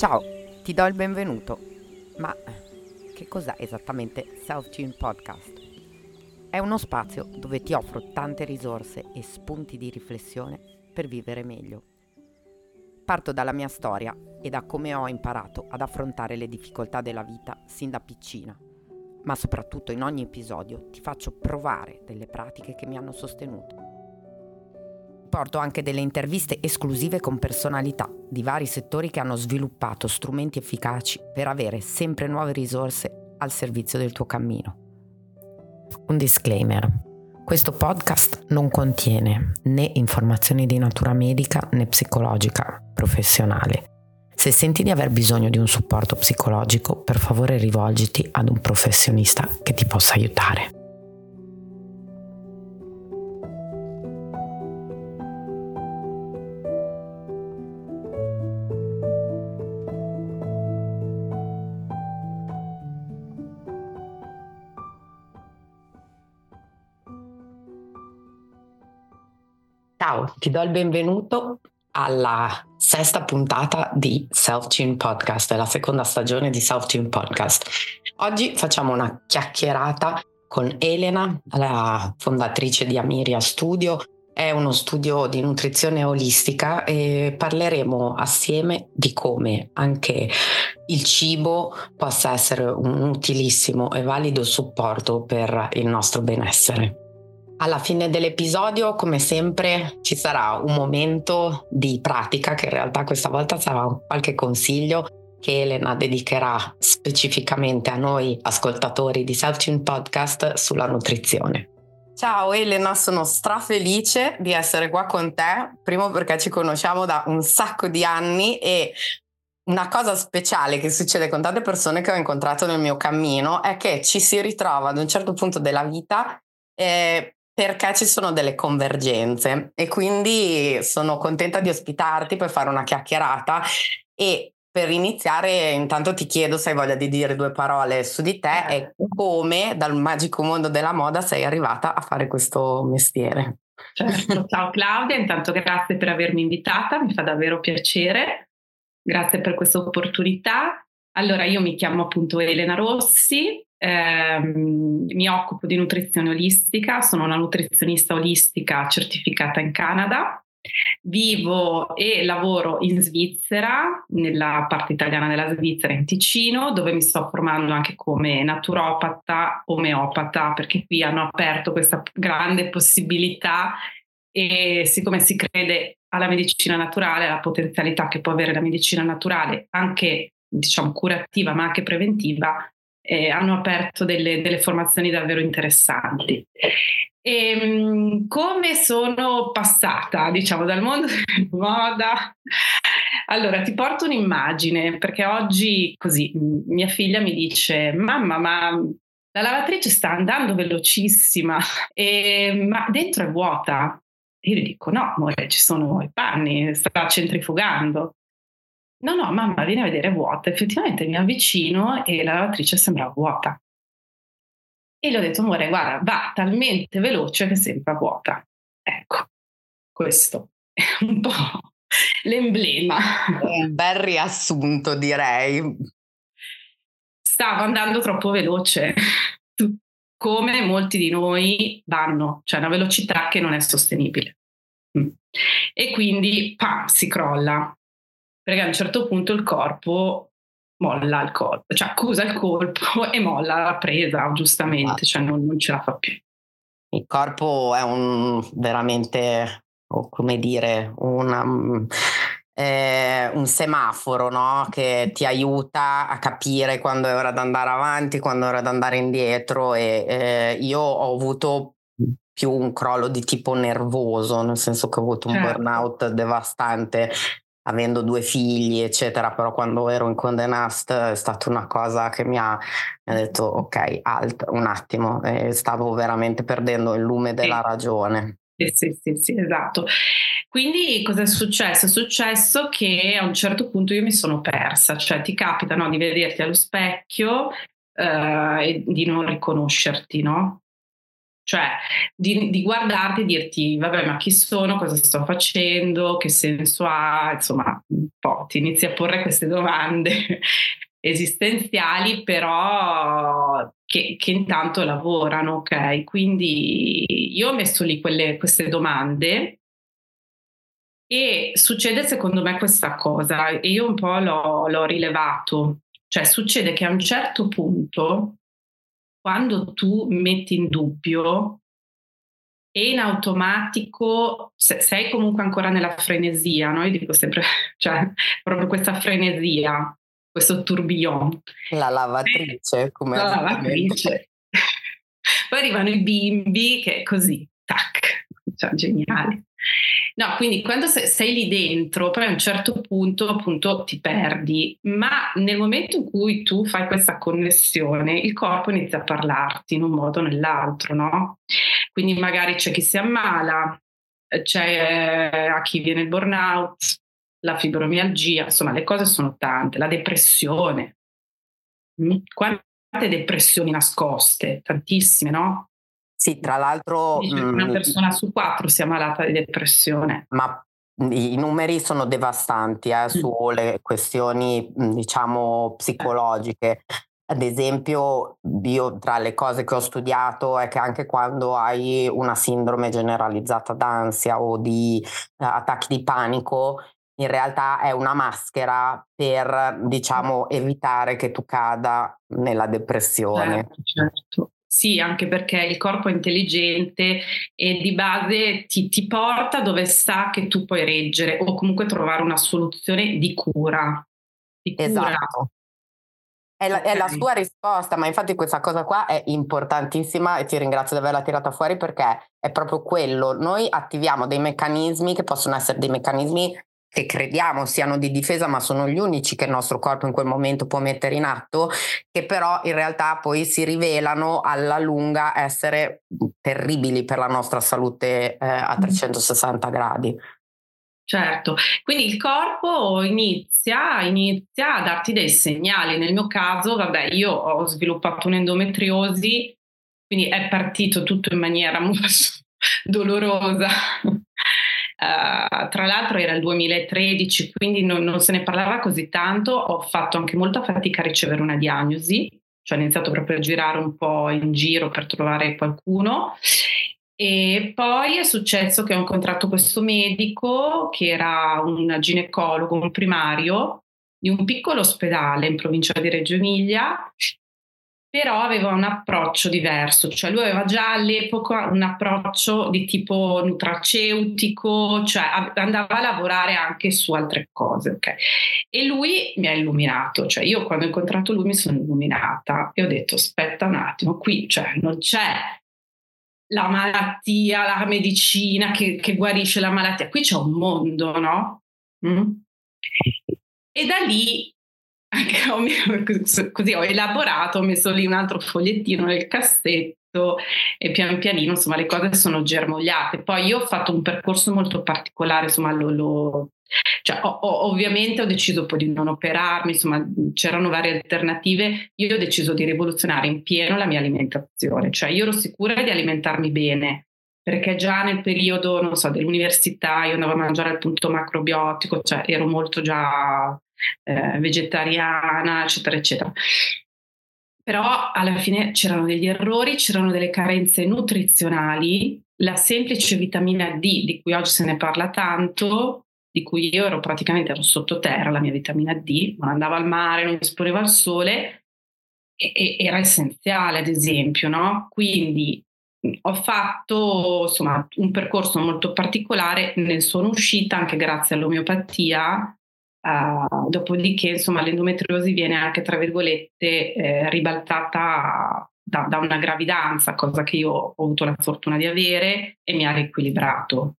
Ciao, ti do il benvenuto. Ma che cos'è esattamente Self Tune Podcast? È uno spazio dove ti offro tante risorse e spunti di riflessione per vivere meglio. Parto dalla mia storia e da come ho imparato ad affrontare le difficoltà della vita sin da piccina, ma soprattutto in ogni episodio ti faccio provare delle pratiche che mi hanno sostenuto Porto anche delle interviste esclusive con personalità di vari settori che hanno sviluppato strumenti efficaci per avere sempre nuove risorse al servizio del tuo cammino. Un disclaimer. Questo podcast non contiene né informazioni di natura medica né psicologica professionale. Se senti di aver bisogno di un supporto psicologico, per favore rivolgiti ad un professionista che ti possa aiutare. Ciao, ti do il benvenuto alla sesta puntata di Self Tune Podcast, la seconda stagione di Self Tune Podcast. Oggi facciamo una chiacchierata con Elena, la fondatrice di Amiria Studio. È uno studio di nutrizione olistica e parleremo assieme di come anche il cibo possa essere un utilissimo e valido supporto per il nostro benessere. Alla fine dell'episodio, come sempre, ci sarà un momento di pratica che in realtà questa volta sarà qualche consiglio che Elena dedicherà specificamente a noi ascoltatori di Self-Tune Podcast sulla nutrizione. Ciao Elena, sono strafelice di essere qua con te, primo perché ci conosciamo da un sacco di anni e una cosa speciale che succede con tante persone che ho incontrato nel mio cammino è che ci si ritrova ad un certo punto della vita eh, perché ci sono delle convergenze e quindi sono contenta di ospitarti per fare una chiacchierata e per iniziare intanto ti chiedo se hai voglia di dire due parole su di te e come dal magico mondo della moda sei arrivata a fare questo mestiere. Certo. Ciao Claudia, intanto grazie per avermi invitata, mi fa davvero piacere, grazie per questa opportunità. Allora io mi chiamo appunto Elena Rossi, Ehm, mi occupo di nutrizione olistica, sono una nutrizionista olistica certificata in Canada. Vivo e lavoro in Svizzera, nella parte italiana della Svizzera, in Ticino, dove mi sto formando anche come naturopata, omeopata, perché qui hanno aperto questa grande possibilità e siccome si crede alla medicina naturale, alla potenzialità che può avere la medicina naturale, anche diciamo curativa ma anche preventiva, eh, hanno aperto delle, delle, formazioni davvero interessanti. E, ehm, come sono passata, diciamo, dal mondo della moda? Allora, ti porto un'immagine, perché oggi così mia figlia mi dice, mamma, ma la lavatrice sta andando velocissima, e, ma dentro è vuota. io gli dico, no, amore, ci sono i panni, sta centrifugando. No, no, mamma, vieni a vedere vuota. Effettivamente mi avvicino e la lavatrice sembra vuota. E le ho detto, amore, guarda, va talmente veloce che sembra vuota. Ecco, questo è un po' l'emblema. Un bel riassunto, direi. Stava andando troppo veloce, come molti di noi vanno, cioè una velocità che non è sostenibile. Mm. E quindi, pam, si crolla perché a un certo punto il corpo molla il colpo, cioè accusa il colpo e molla la presa, giustamente, cioè non, non ce la fa più. Il corpo è un veramente, come dire, una, eh, un semaforo no? che ti aiuta a capire quando è ora di andare avanti, quando è ora di andare indietro e eh, io ho avuto più un crollo di tipo nervoso, nel senso che ho avuto un certo. burnout devastante avendo due figli, eccetera, però quando ero in Conde Nast è stata una cosa che mi ha, mi ha detto ok, alt, un attimo, e stavo veramente perdendo il lume della ragione. Sì, sì, sì, sì, esatto. Quindi cosa è successo? È successo che a un certo punto io mi sono persa, cioè ti capita no, di vederti allo specchio eh, e di non riconoscerti, no? Cioè di, di, guardarti e dirti vabbè ma chi sono, cosa sto facendo, che senso ha, insomma un po' ti inizi a porre queste domande esistenziali però che, che, intanto lavorano, ok? Quindi io ho messo lì quelle, queste domande e succede secondo me questa cosa e io un po' l'ho, l'ho rilevato, cioè succede che a un certo punto quando tu metti in dubbio e in automatico se, sei comunque ancora nella frenesia, no? Io dico sempre, cioè proprio questa frenesia, questo tourbillon. La lavatrice, come La lavatrice. Poi arrivano i bimbi che è così, tac, cioè geniale. No, quindi quando sei lì dentro, poi a un certo punto appunto ti perdi, ma nel momento in cui tu fai questa connessione, il corpo inizia a parlarti in un modo o nell'altro, no? Quindi magari c'è chi si ammala, c'è eh, a chi viene il burnout, la fibromialgia, insomma le cose sono tante, la depressione. Mm? Quante depressioni nascoste? Tantissime, no? Sì, tra l'altro... una mm, persona su quattro si è malata di depressione. Ma i numeri sono devastanti eh, mm. sulle questioni, mm, diciamo, psicologiche. Ad esempio, io tra le cose che ho studiato è che anche quando hai una sindrome generalizzata d'ansia o di uh, attacchi di panico, in realtà è una maschera per, diciamo, evitare che tu cada nella depressione. Certo, certo. Sì, anche perché il corpo è intelligente e di base ti, ti, porta dove sa che tu puoi reggere o comunque trovare una soluzione di cura. Di cura. Esatto. È la, è la, sua risposta, ma infatti questa cosa qua è importantissima e ti ringrazio di averla tirata fuori perché è proprio quello. Noi attiviamo dei meccanismi che possono essere dei meccanismi che crediamo siano di difesa, ma sono gli unici che il nostro corpo in quel momento può mettere in atto, che però in realtà poi si rivelano alla lunga essere terribili per la nostra salute eh, a 360 mm. gradi. Certo, quindi il corpo inizia, inizia a darti dei segnali. Nel mio caso, vabbè, io ho sviluppato un'endometriosi, quindi è partito tutto in maniera molto dolorosa Uh, tra l'altro era il 2013, quindi non, non, se ne parlava così tanto. Ho fatto anche molta fatica a ricevere una diagnosi, cioè ho iniziato proprio a girare un po' in giro per trovare qualcuno. E poi è successo che ho incontrato questo medico che era un ginecologo, un primario di un piccolo ospedale in provincia di Reggio Emilia però aveva un approccio diverso, cioè lui aveva già all'epoca un approccio di tipo nutraceutico, cioè andava a lavorare anche su altre cose, ok? E lui mi ha illuminato, cioè io quando ho incontrato lui mi sono illuminata e ho detto aspetta un attimo, qui cioè non c'è la malattia, la medicina che, che guarisce la malattia, qui c'è un mondo, no? Mm? E da lì così ho elaborato, ho messo lì un altro fogliettino nel cassetto e pian pianino insomma le cose sono germogliate. Poi io ho fatto un percorso molto particolare, insomma lo, lo cioè, ho, ho, ovviamente ho deciso poi di non operarmi, insomma c'erano varie alternative, io ho deciso di rivoluzionare in pieno la mia alimentazione, cioè io ero sicura di alimentarmi bene, perché già nel periodo, non so, dell'università io andavo a mangiare al punto macrobiotico, cioè ero molto già eh, vegetariana, eccetera, eccetera. Però alla fine c'erano degli errori, c'erano delle carenze nutrizionali, la semplice vitamina D di cui oggi se ne parla tanto, di cui io ero praticamente ero sottoterra, la mia vitamina D, non andavo al mare, non mi esponevo al sole, e, e, era essenziale ad esempio, no? Quindi ho fatto insomma un percorso molto particolare, ne sono uscita anche grazie all'omeopatia Uh, dopodiché, insomma, l'endometriosi viene anche, tra virgolette, eh, ribaltata da, da, una gravidanza, cosa che io ho avuto la fortuna di avere e mi ha riequilibrato.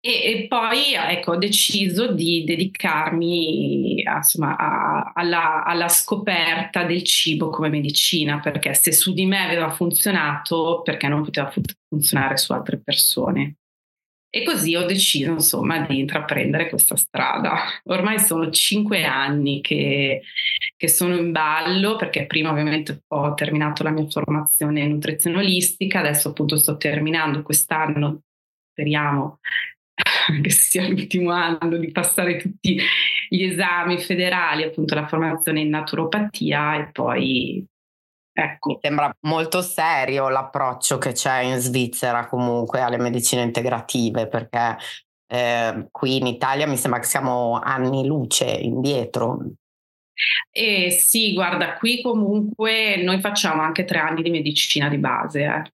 E, e poi ecco, ho deciso di dedicarmi insomma, a, alla, alla scoperta del cibo come medicina, perché se su di me aveva funzionato, perché non poteva funzionare su altre persone. E così ho deciso insomma di intraprendere questa strada. Ormai sono cinque anni che, che sono in ballo perché prima ovviamente ho terminato la mia formazione olistica, adesso appunto sto terminando quest'anno, speriamo che sia l'ultimo anno di passare tutti gli esami federali, appunto la formazione in naturopatia e poi Ecco. Mi sembra molto serio l'approccio che c'è in Svizzera comunque alle medicine integrative, perché eh, qui in Italia mi sembra che siamo anni luce indietro. Eh sì, guarda, qui comunque noi facciamo anche tre anni di medicina di base. Eh.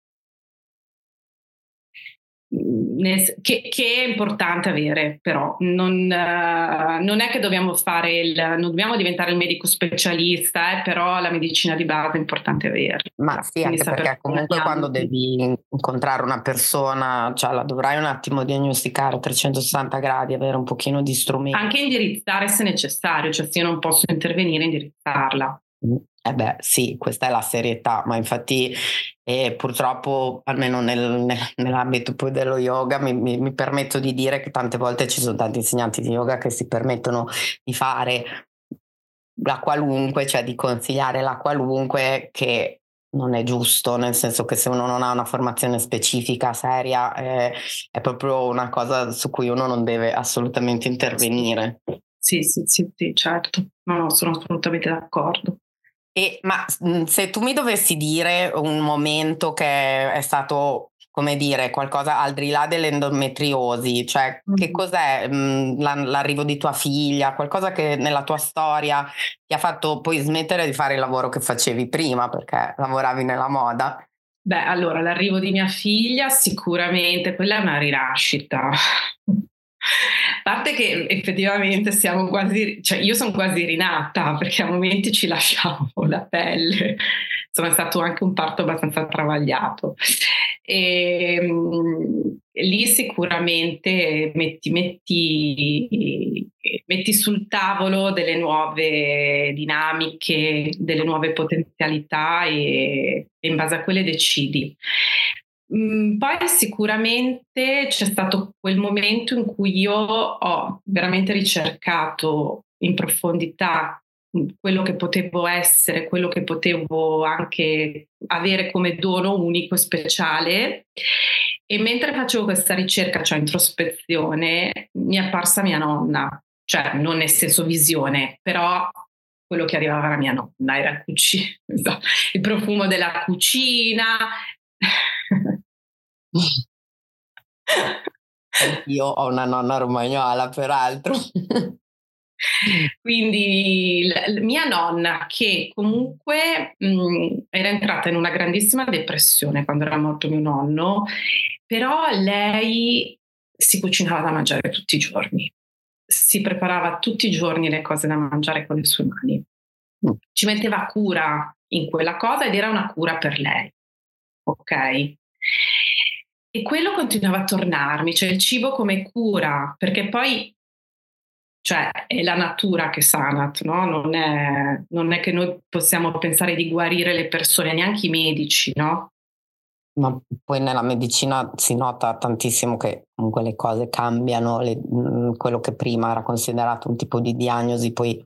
Che, che, è importante avere, però non, uh, non, è che dobbiamo fare il, non dobbiamo diventare il medico specialista, eh, però la medicina di base è importante avere. Ma sì, anche perché comunque quando devi incontrare una persona, cioè la dovrai un attimo diagnosticare a 360 gradi, avere un pochino di strumenti. Anche indirizzare se necessario, cioè se io non posso intervenire, indirizzarla. Mm. Eh beh, sì, questa è la serietà, ma infatti eh, purtroppo, almeno nel, nell'ambito poi dello yoga, mi, mi, mi, permetto di dire che tante volte ci sono tanti insegnanti di yoga che si permettono di fare la qualunque, cioè di consigliare la qualunque che non è giusto, nel senso che se uno non ha una formazione specifica, seria, eh, è proprio una cosa su cui uno non deve assolutamente intervenire. Sì, sì, sì, sì certo, no, no, sono assolutamente d'accordo. E, ma mhmm, se tu mi dovessi dire un momento che è stato, come dire, qualcosa al di là dell'endometriosi, cioè mm. che cos'è mh, mhmm, l'arrivo di tua figlia, qualcosa che nella tua storia ti ha fatto poi smettere di fare il lavoro che facevi prima perché lavoravi nella moda? Beh, allora l'arrivo di mia figlia sicuramente, quella è una rinascita. A parte che effettivamente siamo quasi, cioè io sono quasi rinata perché a momenti ci lasciamo la pelle, insomma è stato anche un parto abbastanza travagliato. E, mh, lì sicuramente metti, metti, metti sul tavolo delle nuove dinamiche, delle nuove potenzialità e, e in base a quelle decidi. Mm, poi sicuramente c'è stato quel momento in cui io ho veramente ricercato in profondità mm, quello che potevo essere, quello che potevo anche avere come dono unico e speciale. E mentre facevo questa ricerca, cioè introspezione, mi è apparsa mia nonna, cioè non nel senso visione, però quello che arrivava da mia nonna era cucina, il profumo della cucina, Io ho una nonna romagnola, peraltro. Quindi la, mia nonna, che comunque mh, era entrata in una grandissima depressione quando era morto mio nonno, però lei si cucinava da mangiare tutti i giorni, si preparava tutti i giorni le cose da mangiare con le sue mani, mm. ci metteva cura in quella cosa ed era una cura per lei. Ok? E quello continuava a tornarmi, cioè il cibo come cura, perché poi cioè, è la natura che sana, no? non, è, non è che noi possiamo pensare di guarire le persone, neanche i medici, no? Ma poi nella medicina si nota tantissimo che comunque le cose cambiano, le, quello che prima era considerato un tipo di diagnosi poi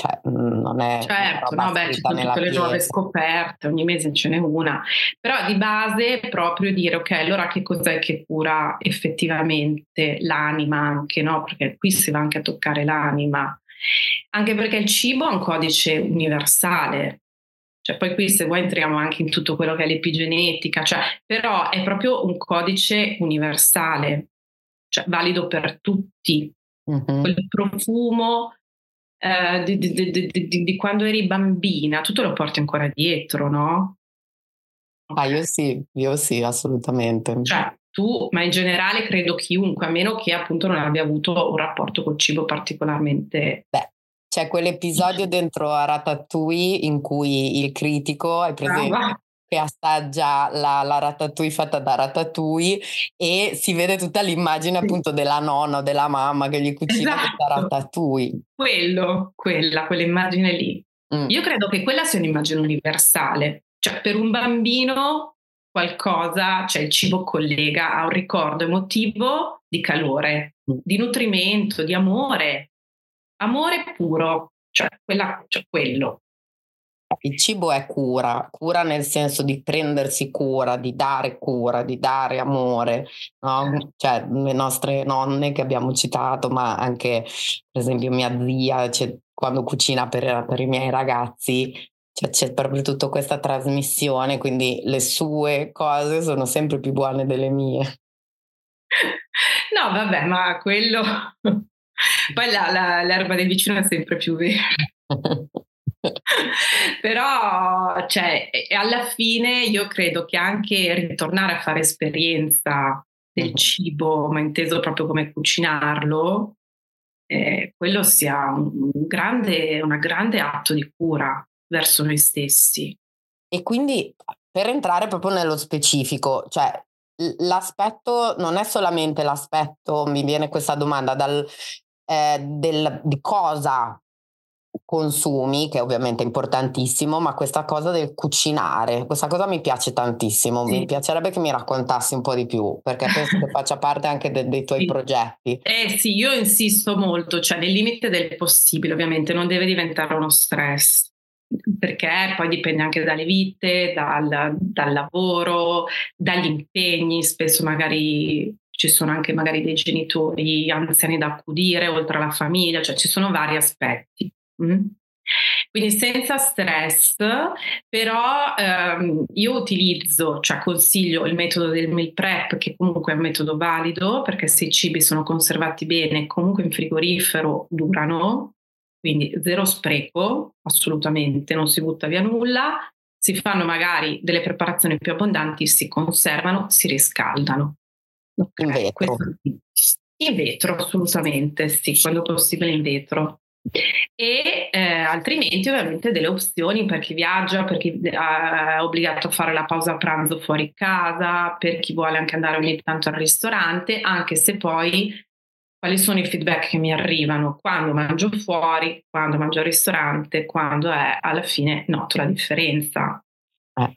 cioè, mhmm, non è certo, no, beh, ci sono tutte le nuove scoperte, ogni mese ce n'è una, però di base proprio dire ok, allora che cos'è che cura effettivamente l'anima anche, no? Perché qui si va anche a toccare l'anima, anche perché il cibo è un codice universale, cioè poi qui se vuoi entriamo anche in tutto quello che è l'epigenetica, cioè, però è proprio un codice universale, cioè valido per tutti. Mm-hmm. Quel profumo eh, di, di, di, di, quando eri bambina, tu te lo porti ancora dietro, no? Ah, io sì, io sì, assolutamente. Cioè, tu, ma in generale credo chiunque, a meno che appunto non abbia avuto un rapporto col cibo particolarmente... Beh, c'è quell'episodio dentro a Ratatouille in cui il critico, hai presente? Che assaggia la, la ratatouille fatta da ratatouille e si vede tutta l'immagine appunto della nonna o della mamma che gli cucina esatto. questa ratatouille. Quello, quella, quell'immagine lì. Mm. Io credo che quella sia un'immagine universale, cioè per un bambino qualcosa, cioè il cibo collega a un ricordo emotivo di calore, mm. di nutrimento, di amore, amore puro, cioè, quella, cioè quello. Il cibo è cura, cura nel senso di prendersi cura, di dare cura, di dare amore, no? Cioè, le nostre nonne che abbiamo citato, ma anche per esempio mia zia, cioè, quando cucina per, per, i miei ragazzi, cioè, c'è proprio tutta questa trasmissione, quindi le sue cose sono sempre più buone delle mie. No, vabbè, ma quello... Poi la, la, l'erba del vicino è sempre più vera. Però, cioè, alla fine io credo che anche ritornare a fare esperienza del cibo, ma inteso proprio come cucinarlo, eh, quello sia un grande, un grande atto di cura verso noi stessi. E quindi per entrare proprio nello specifico, cioè l'aspetto non è solamente l'aspetto, mi viene questa domanda, dal, eh, del, di cosa consumi, che ovviamente è importantissimo, ma questa cosa del cucinare, questa cosa mi piace tantissimo, sì. mi piacerebbe che mi raccontassi un po' di più, perché penso che faccia parte anche de- dei tuoi sì. progetti. Eh sì, io insisto molto, cioè nel limite del possibile, ovviamente non deve diventare uno stress perché poi dipende anche dalle vite, dal, dal, lavoro, dagli impegni, spesso magari ci sono anche magari dei genitori anziani da accudire, oltre alla famiglia, cioè ci sono vari aspetti. Mm? Quindi senza stress, però ehm, io utilizzo, cioè consiglio il metodo del meal prep, che comunque è un metodo valido, perché se i cibi sono conservati bene, comunque in frigorifero durano, quindi zero spreco, assolutamente, non si butta via nulla, si fanno magari delle preparazioni più abbondanti, si conservano, si riscaldano. Okay, in vetro. in vetro, assolutamente, sì, quando possibile in vetro e eh, altrimenti ovviamente delle opzioni per chi viaggia, per chi eh, è obbligato a fare la pausa pranzo fuori casa, per chi vuole anche andare ogni tanto al ristorante, anche se poi quali sono i feedback che mi arrivano quando mangio fuori, quando mangio al ristorante, quando è alla fine noto la differenza. Eh.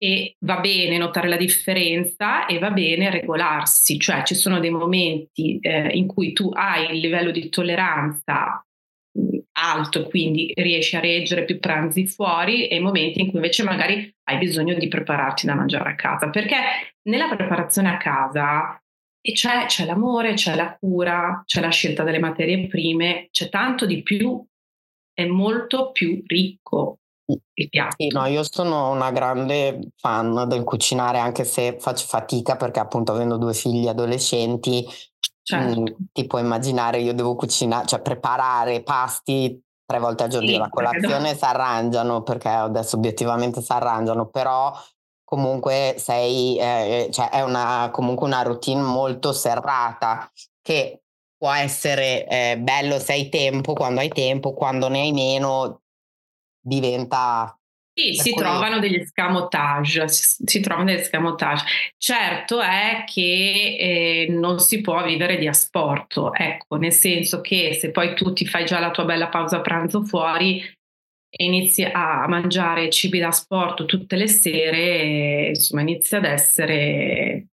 E va bene notare la differenza e va bene regolarsi, cioè ci sono dei momenti eh, in cui tu hai il livello di tolleranza alto, quindi riesci a reggere più pranzi fuori e momenti in cui invece magari hai bisogno di prepararti da mangiare a casa, perché nella preparazione a casa c'è, c'è l'amore, c'è la cura, c'è la scelta delle materie prime, c'è tanto di più, è molto più ricco il piatto. Sì, no, io sono una grande fan del cucinare, anche se faccio fatica perché appunto avendo due figli adolescenti Certo. Mm, ti puoi immaginare, io devo cucinare, cioè preparare pasti tre volte al giorno. Sì, la colazione si arrangiano perché adesso obiettivamente si arrangiano, però comunque sei, eh, cioè è una, comunque una routine molto serrata che può essere eh, bello se hai tempo, quando hai tempo, quando ne hai meno diventa sì, si trovano degli scamotage, si, si, trovano degli scamotage. Certo è che eh, non si può vivere di asporto, ecco, nel senso che se poi tu ti fai già la tua bella pausa pranzo fuori e inizi a mangiare cibi da sport tutte le sere, insomma, inizia ad essere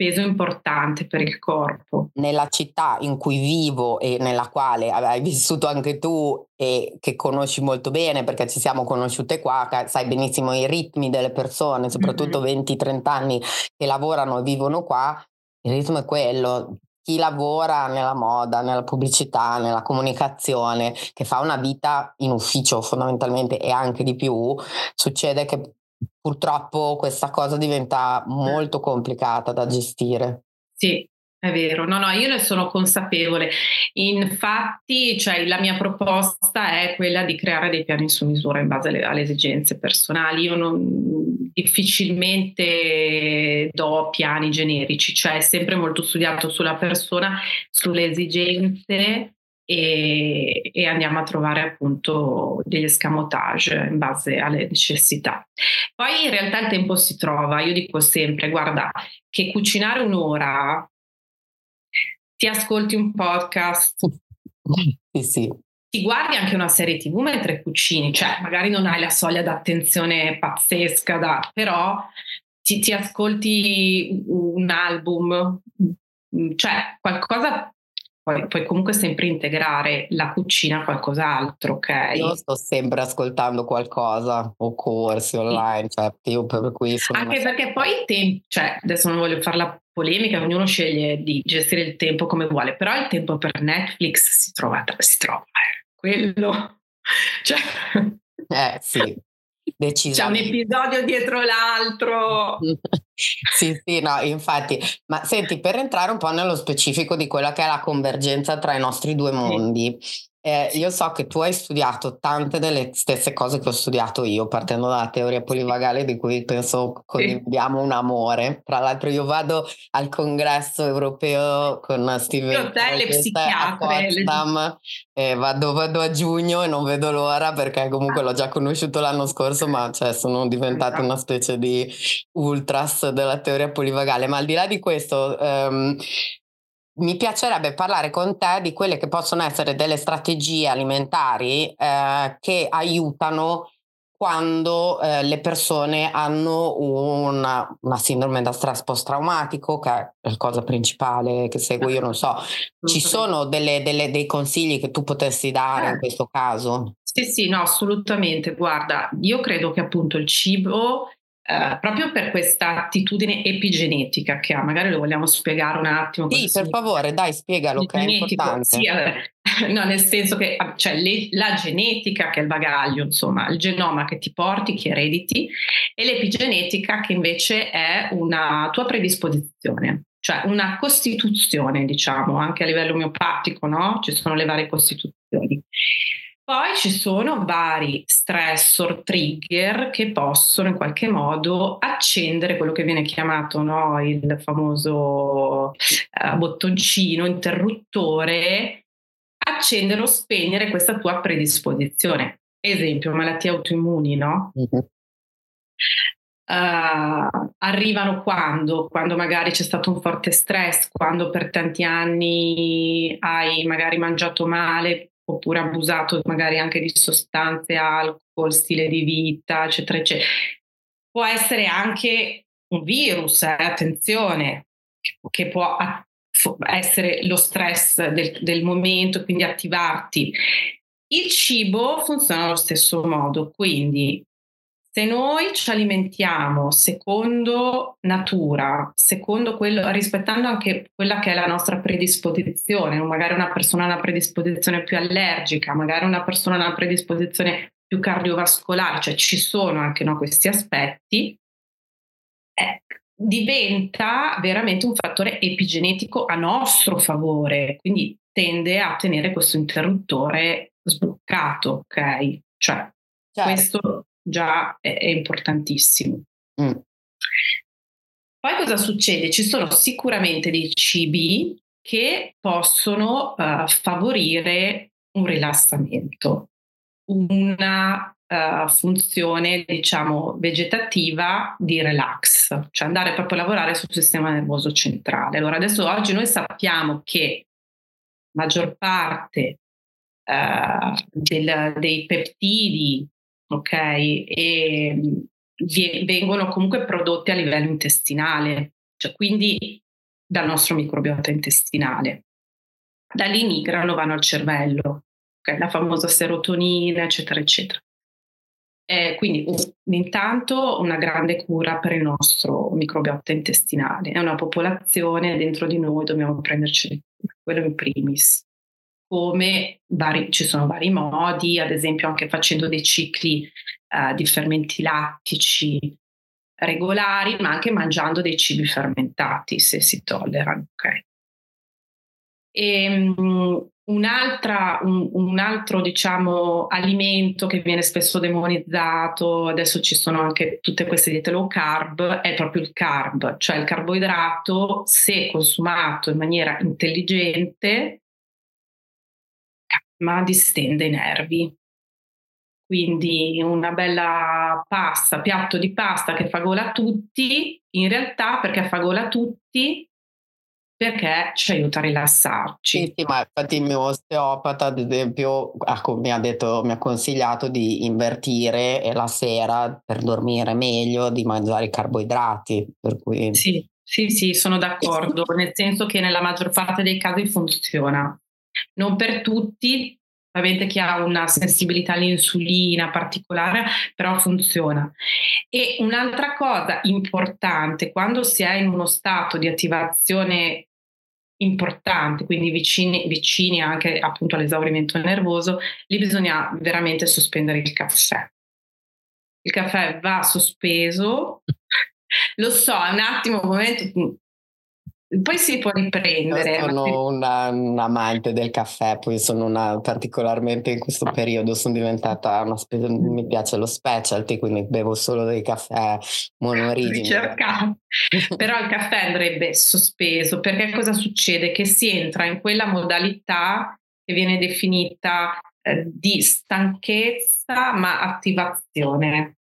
peso importante per il corpo. Nella città in cui vivo e nella quale hai vissuto anche tu e che conosci molto bene perché ci siamo conosciute qua, sai benissimo i ritmi delle persone, soprattutto mm-hmm. 20-30 anni che lavorano e vivono qua, il ritmo è quello. Chi lavora nella moda, nella pubblicità, nella comunicazione, che fa una vita in ufficio fondamentalmente e anche di più, succede che purtroppo questa cosa diventa molto complicata da gestire. Sì, è vero, no, no, io ne sono consapevole. Infatti, cioè, la mia proposta è quella di creare dei piani su misura in base alle, alle esigenze personali. Io non, difficilmente do piani generici, cioè è sempre molto studiato sulla persona, sulle esigenze e, e, andiamo a trovare appunto degli escamotage in base alle necessità. Poi in realtà il tempo si trova, io dico sempre, guarda, che cucinare un'ora, ti ascolti un podcast, sì, sì. ti guardi anche una serie tv mentre cucini, cioè magari non hai la soglia d'attenzione pazzesca, da, però ti, ti ascolti un album, cioè qualcosa poi puoi comunque sempre integrare la cucina a qualcos'altro, ok? Io sto sempre ascoltando qualcosa o corsi online, cioè io per cui Anche una... perché poi il tempo, cioè adesso non voglio fare la polemica, ognuno sceglie di gestire il tempo come vuole, però il tempo per Netflix si trova, si trova, eh. quello, cioè... Eh sì, c'è un episodio dietro l'altro. sì, sì, no, infatti. Ma senti, per entrare un po' nello specifico di quella che è la convergenza tra i nostri due mondi, sì. Eh, io so che tu hai studiato tante delle stesse cose che ho studiato io, partendo dalla teoria polivagale di cui penso condividiamo un amore. Tra l'altro io vado al congresso europeo con Steven a Potsdam, eh, vado, vado, a giugno e non vedo l'ora perché comunque l'ho già conosciuto l'anno scorso, ma cioè, sono diventata esatto. una specie di ultras della teoria polivagale. Ma al di là di questo, ehm, mi piacerebbe parlare con te di quelle che possono essere delle strategie alimentari eh, che aiutano quando eh, le persone hanno una, una, sindrome da stress post-traumatico, che è la cosa principale che seguo io, non so, ci sono delle, delle, dei consigli che tu potessi dare in eh. questo caso? Sì, sì, no, assolutamente. Guarda, io credo che appunto il cibo Uh, proprio per questa attitudine epigenetica che ha, magari lo vogliamo spiegare un attimo. Sì, per favore, dai, spiegalo che è importante. Sì, no, nel senso che cioè, le, la genetica che è il bagaglio, insomma, il genoma che ti porti, che erediti, e l'epigenetica che invece è una tua predisposizione, cioè una costituzione, diciamo, anche a livello omeopatico, no? Ci sono le varie costituzioni. Poi ci sono vari stressor, trigger che possono in qualche modo accendere quello che viene chiamato no, il famoso uh, bottoncino, interruttore, accendere o spegnere questa tua predisposizione. Esempio, malattie autoimmuni, no? Uh-huh. Uh, arrivano quando? Quando magari c'è stato un forte stress, quando per tanti anni hai magari mangiato male, oppure abusato magari anche di sostanze, alcol, stile di vita, eccetera, eccetera. Può essere anche un virus, eh, attenzione, che può essere lo stress del, del momento, quindi attivarti. Il cibo funziona allo stesso modo, quindi se noi ci alimentiamo secondo natura, secondo quello, rispettando anche quella che è la nostra predisposizione, magari una persona ha una predisposizione più allergica, magari una persona ha una predisposizione più cardiovascolare, cioè ci sono anche no, questi aspetti, eh, diventa veramente un fattore epigenetico a nostro favore, quindi tende a tenere questo interruttore sbloccato, ok? Cioè, certo. questo già è, è importantissimo. Mm. Poi cosa succede? Ci sono sicuramente dei cibi che possono uh, favorire un rilassamento, una uh, funzione, diciamo, vegetativa di relax, cioè andare proprio a lavorare sul sistema nervoso centrale. Allora, adesso oggi noi sappiamo che la maggior parte uh, del, dei peptidi ok? E vengono comunque prodotti a livello intestinale, cioè quindi dal nostro microbiota intestinale. Da lì migrano, vanno al cervello, okay? la famosa serotonina, eccetera, eccetera. E quindi intanto una grande cura per il nostro microbiota intestinale. È una popolazione dentro di noi, dobbiamo prenderci quello in primis come vari, ci sono vari modi, ad esempio anche facendo dei cicli uh, di fermenti lattici regolari, ma anche mangiando dei cibi fermentati se si tollerano. Okay. E, um, Un'altra, un, un, altro diciamo, alimento che viene spesso demonizzato, adesso ci sono anche tutte queste diete low carb, è proprio il carb, cioè il carboidrato se consumato in maniera intelligente ma distende i nervi. Quindi una bella pasta, piatto di pasta che fa gola a tutti, in realtà perché fa gola a tutti perché ci aiuta a rilassarci. Sì, sì, ma infatti il mio osteopata, ad esempio, mi ha, detto, mi ha consigliato di invertire la sera per dormire meglio, di mangiare i carboidrati. Cui... Sì, sì, sì, sono d'accordo, nel senso che nella maggior parte dei casi funziona. Non per tutti, ovviamente chi ha una sensibilità all'insulina particolare, però funziona. E un'altra cosa importante, quando si è in uno stato di attivazione importante, quindi vicini, vicini anche appunto all'esaurimento nervoso, lì bisogna veramente sospendere il caffè. Il caffè va sospeso, lo so, è un attimo, un momento, poi si può riprendere. Io sono una, un amante del caffè, poi sono una, particolarmente in questo periodo sono diventata una spe- mi piace lo specialty, quindi bevo solo dei caffè monorigini. Però il caffè andrebbe sospeso perché cosa succede? Che si entra in quella modalità che viene definita eh, di stanchezza ma attivazione.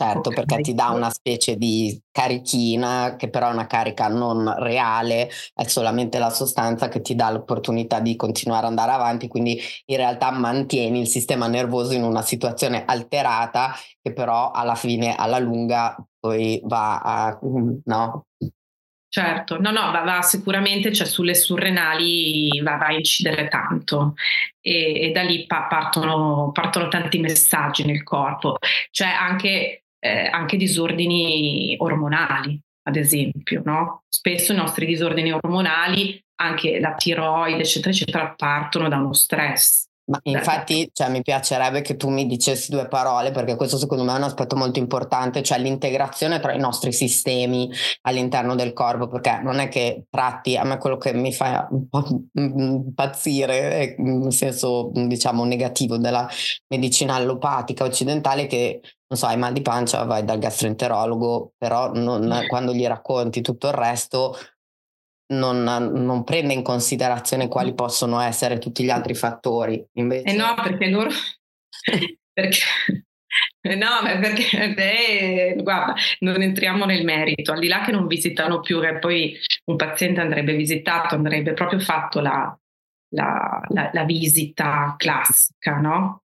Certo, perché ti dà una specie di carichina che però è una carica non reale, è solamente la sostanza che ti dà l'opportunità di continuare ad andare avanti, quindi in realtà mantieni il sistema nervoso in una situazione alterata che però alla fine, alla lunga, poi va a... no? Certo, no, no, va, va sicuramente, cioè sulle surrenali va, va a incidere tanto e, e da lì pa- partono, partono tanti messaggi nel corpo, cioè anche eh, anche disordini ormonali, ad esempio. No? Spesso i nostri disordini ormonali, anche la tiroide, eccetera, eccetera, partono da uno stress. Ma infatti cioè, mi piacerebbe che tu mi dicessi due parole perché questo secondo me è un aspetto molto importante, cioè l'integrazione tra i nostri sistemi all'interno del corpo, perché non è che tratti, a me quello che mi fa impazzire, in senso diciamo negativo della medicina allopatica occidentale, che non so, hai mal di pancia, vai dal gastroenterologo, però non, quando gli racconti tutto il resto non, non, prende in considerazione quali possono essere tutti gli altri fattori. Invece... Eh no, perché loro... perché... No, perché beh, guarda, non entriamo nel merito, al di là che non visitano più, che poi un paziente andrebbe visitato, andrebbe proprio fatto la, la, la, la visita classica, no?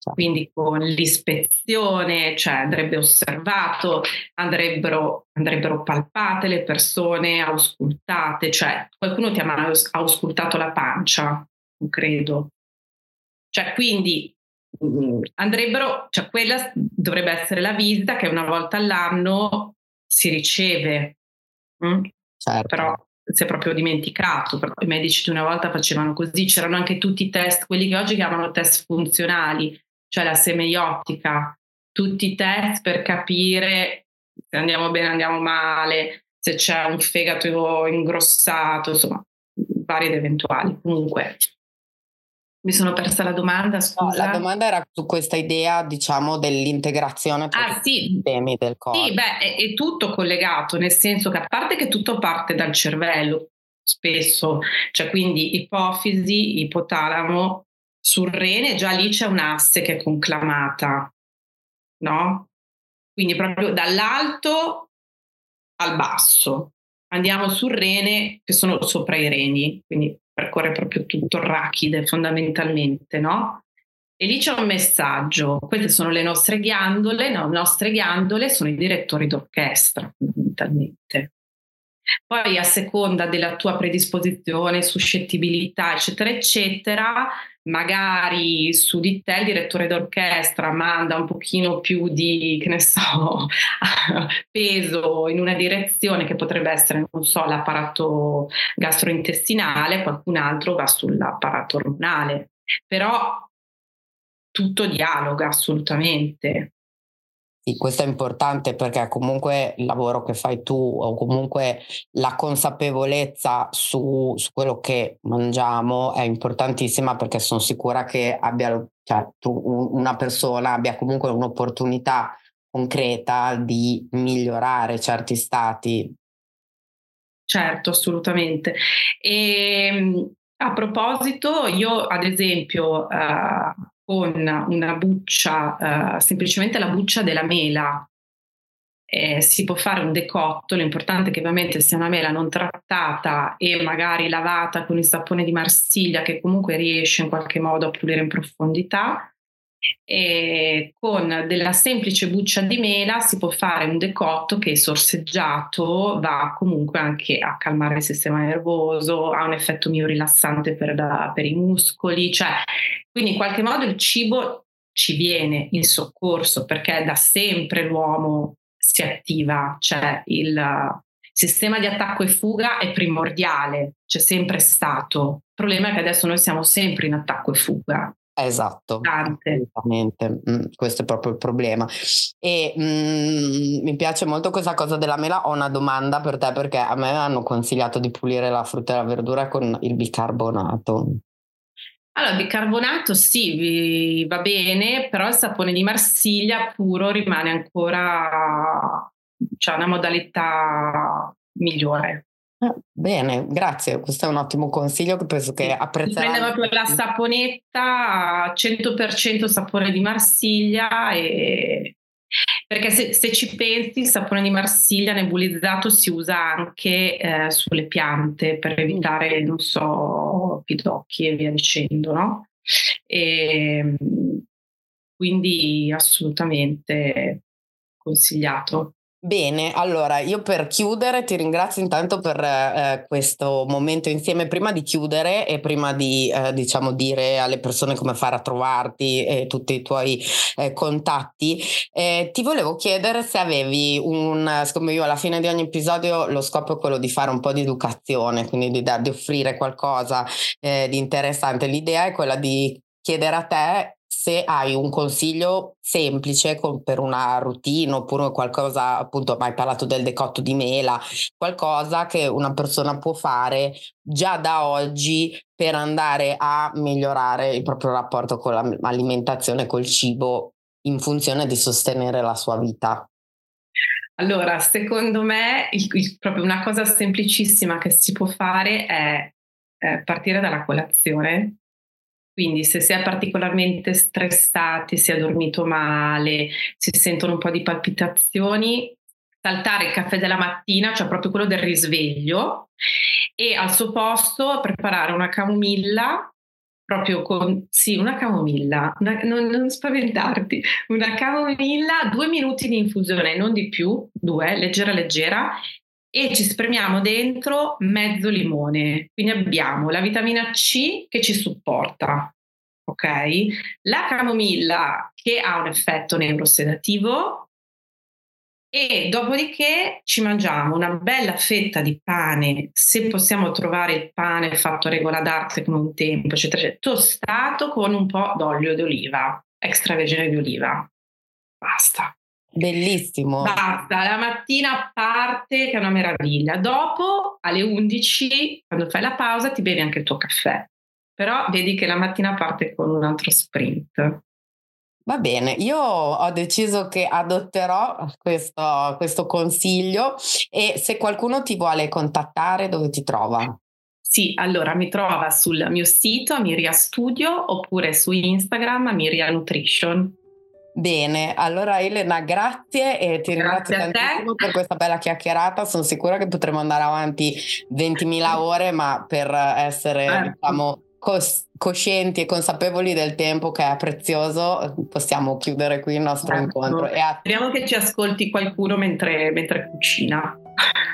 Certo. Quindi con l'ispezione, cioè andrebbe osservato, andrebbero, andrebbero palpate le persone, auscultate, cioè qualcuno ti ha mai auscultato la pancia, non credo. Cioè quindi mm, andrebbero, cioè quella dovrebbe essere la visita che una volta all'anno si riceve. Mm? Certo. Però si è proprio dimenticato, i medici di una volta facevano così, c'erano anche tutti i test, quelli che oggi chiamano test funzionali, cioè la semeiotica, tutti i test per capire se andiamo bene, andiamo male, se c'è un fegato ingrossato, insomma, vari ed eventuali. Comunque, mi sono persa la domanda, scusa. No, la domanda era su questa idea, diciamo, dell'integrazione tra ah, sì. i temi del corpo. Sì, beh, è, è, tutto collegato, nel senso che a parte che tutto parte dal cervello, spesso, cioè quindi ipofisi, ipotalamo, sul rene già lì c'è un'asse che è conclamata, no? Quindi proprio dall'alto al basso. Andiamo sul rene che sono sopra i reni, quindi percorre proprio tutto il rachide fondamentalmente, no? E lì c'è un messaggio, queste sono le nostre ghiandole, no, le nostre ghiandole sono i direttori d'orchestra fondamentalmente. Poi a seconda della tua predisposizione, suscettibilità, eccetera, eccetera, magari su di te il direttore d'orchestra manda un pochino più di, che ne so, peso in una direzione che potrebbe essere, non so, l'apparato gastrointestinale, qualcun altro va sull'apparato ormonale. Però tutto dialoga assolutamente. Sì, questo è importante perché comunque il lavoro che fai tu o comunque la consapevolezza su, su quello che mangiamo è importantissima perché sono sicura che abbia, cioè, tu, una persona abbia comunque un'opportunità concreta di migliorare certi stati. Certo, assolutamente. E ehm, a proposito, io ad esempio uh, con una buccia, uh, semplicemente la buccia della mela. eh, si può fare un decotto, l'importante è che ovviamente sia una mela non trattata e magari lavata con il sapone di Marsiglia che comunque riesce in qualche modo a pulire in profondità. E con della semplice buccia di mela si può fare un decotto che sorseggiato va comunque anche a calmare il sistema nervoso, ha un effetto mio rilassante per, da, per i muscoli, cioè quindi in qualche modo il cibo ci viene in soccorso perché da sempre l'uomo si attiva, cioè il sistema di attacco e fuga è primordiale, c'è sempre stato. Il problema è che adesso noi siamo sempre in attacco e fuga. Esatto, mm, questo è proprio il problema. E mm, mi piace molto questa cosa della mela. Ho una domanda per te perché a me hanno consigliato di pulire la frutta e la verdura con il bicarbonato. Allora, bicarbonato sì, va bene, però il sapone di Marsiglia puro rimane ancora, c'è una modalità migliore. Bene, grazie, questo è un ottimo consiglio che penso che apprezzerà. Prende proprio la saponetta, 100% sapone di Marsiglia e perché se, se, ci pensi, il sapone di Marsiglia nebulizzato si usa anche eh, sulle piante per evitare, non so, pidocchi e via dicendo, no? E, ehm, quindi assolutamente consigliato. Bene, allora io per chiudere ti ringrazio intanto per eh, questo momento insieme. Prima di chiudere e prima di eh, diciamo dire alle persone come fare a trovarti e tutti i tuoi eh, contatti, eh, ti volevo chiedere se avevi un, siccome io alla fine di ogni episodio lo scopo è quello di fare un po' di educazione, quindi di, di offrire qualcosa eh, di interessante. L'idea è quella di chiedere a te se hai un consiglio semplice con, per una routine oppure qualcosa, appunto, hai parlato del decotto di mela, qualcosa che una persona può fare già da oggi per andare a migliorare il proprio rapporto con l'alimentazione, col cibo, in funzione di sostenere la sua vita. Allora, secondo me, il, il, proprio una cosa semplicissima che si può fare è eh, partire dalla colazione quindi se si è particolarmente stressati, si è dormito male, si sentono un po' di palpitazioni, saltare il caffè della mattina, cioè proprio quello del risveglio, e al suo posto preparare una camomilla, proprio con, sì, una camomilla, una, non, non, spaventarti, una camomilla, due minuti di infusione, non di più, due, leggera leggera, e ci spremiamo dentro mezzo limone. Quindi abbiamo la vitamina C che ci supporta, ok? La camomilla che ha un effetto neurosedativo e dopodiché ci mangiamo una bella fetta di pane, se possiamo trovare il pane fatto a regola d'arte come un tempo, eccetera, eccetera, tostato con un po' d'olio d'oliva, extravergine di oliva. Basta. Bellissimo. Basta, la mattina parte che è una meraviglia. Dopo alle 11, quando fai la pausa, ti bevi anche il tuo caffè. Però vedi che la mattina parte con un altro sprint. Va bene, io ho deciso che adotterò questo, questo consiglio e se qualcuno ti vuole contattare, dove ti trova? Sì, allora mi trova sul mio sito Miria Studio oppure su Instagram Miria Nutrition. Bene, allora Elena, grazie e ti ringrazio tantissimo per questa bella chiacchierata. Sono sicura che potremo andare avanti 20.000 ore, ma per essere, certo. diciamo, cos- coscienti e consapevoli del tempo che è prezioso, possiamo chiudere qui il nostro certo. incontro. A... Speriamo che ci ascolti qualcuno mentre, mentre cucina.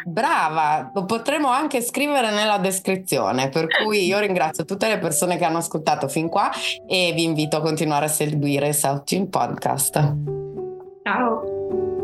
Brava, lo potremo anche scrivere nella descrizione, per cui io ringrazio tutte le persone che hanno ascoltato fin qua e vi invito a continuare a seguire South Gym Podcast. Ciao!